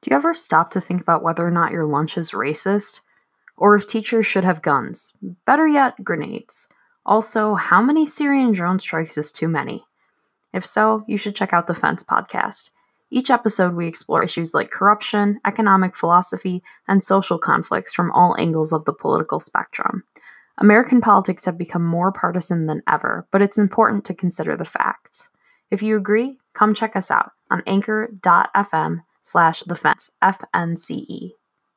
Do you ever stop to think about whether or not your lunch is racist? Or if teachers should have guns? Better yet, grenades. Also, how many Syrian drone strikes is too many? If so, you should check out the Fence podcast. Each episode, we explore issues like corruption, economic philosophy, and social conflicts from all angles of the political spectrum. American politics have become more partisan than ever, but it's important to consider the facts. If you agree, come check us out on anchor.fm slash the fence, F-N-C-E.